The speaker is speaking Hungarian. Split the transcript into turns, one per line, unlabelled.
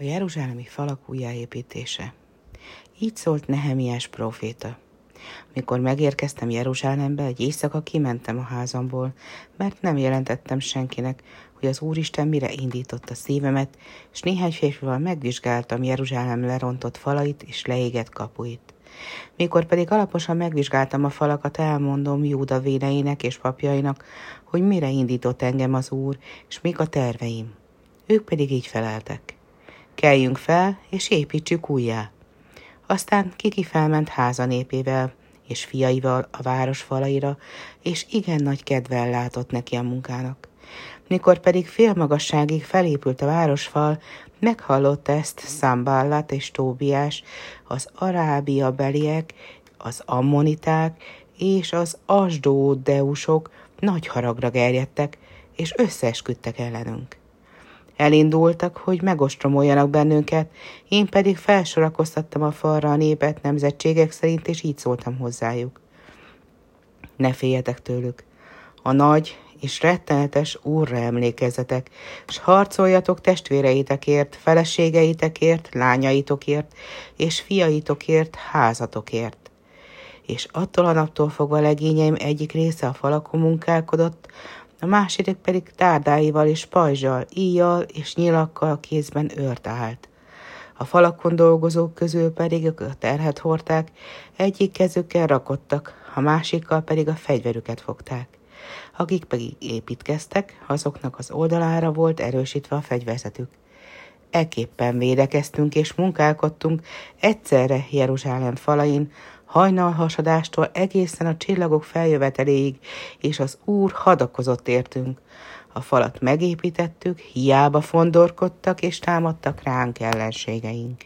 A jeruzsálemi falak újjáépítése. Így szólt Nehemiás próféta. Mikor megérkeztem Jeruzsálembe, egy éjszaka kimentem a házamból, mert nem jelentettem senkinek, hogy az Úristen mire indította szívemet, és néhány férfival megvizsgáltam Jeruzsálem lerontott falait és leégett kapuit. Mikor pedig alaposan megvizsgáltam a falakat, elmondom Júda véneinek és papjainak, hogy mire indított engem az Úr, és mik a terveim. Ők pedig így feleltek keljünk fel, és építsük újjá. Aztán Kiki felment háza népével, és fiaival a város falaira, és igen nagy kedvel látott neki a munkának. Mikor pedig félmagasságig felépült a városfal, meghallotta ezt Szamballat és Tóbiás, az arábia beliek, az ammoniták és az asdódeusok nagy haragra gerjedtek, és összeesküdtek ellenünk. Elindultak, hogy megostromoljanak bennünket, én pedig felsorakoztattam a falra a népet nemzetségek szerint, és így szóltam hozzájuk. Ne féljetek tőlük. A nagy és rettenetes úrra emlékezzetek, s harcoljatok testvéreitekért, feleségeitekért, lányaitokért, és fiaitokért, házatokért. És attól a naptól fogva legényeim egyik része a falakon munkálkodott, a második pedig tárdáival és pajzsal, íjjal és nyilakkal kézben őrt állt. A falakon dolgozók közül pedig a terhet hordták, egyik kezükkel rakottak, a másikkal pedig a fegyverüket fogták. Akik pedig építkeztek, azoknak az oldalára volt erősítve a fegyverzetük. Ekképpen védekeztünk és munkálkodtunk egyszerre Jeruzsálem falain, hajnalhasadástól egészen a csillagok feljöveteléig, és az Úr hadakozott értünk. A falat megépítettük, hiába fondorkodtak és támadtak ránk ellenségeink.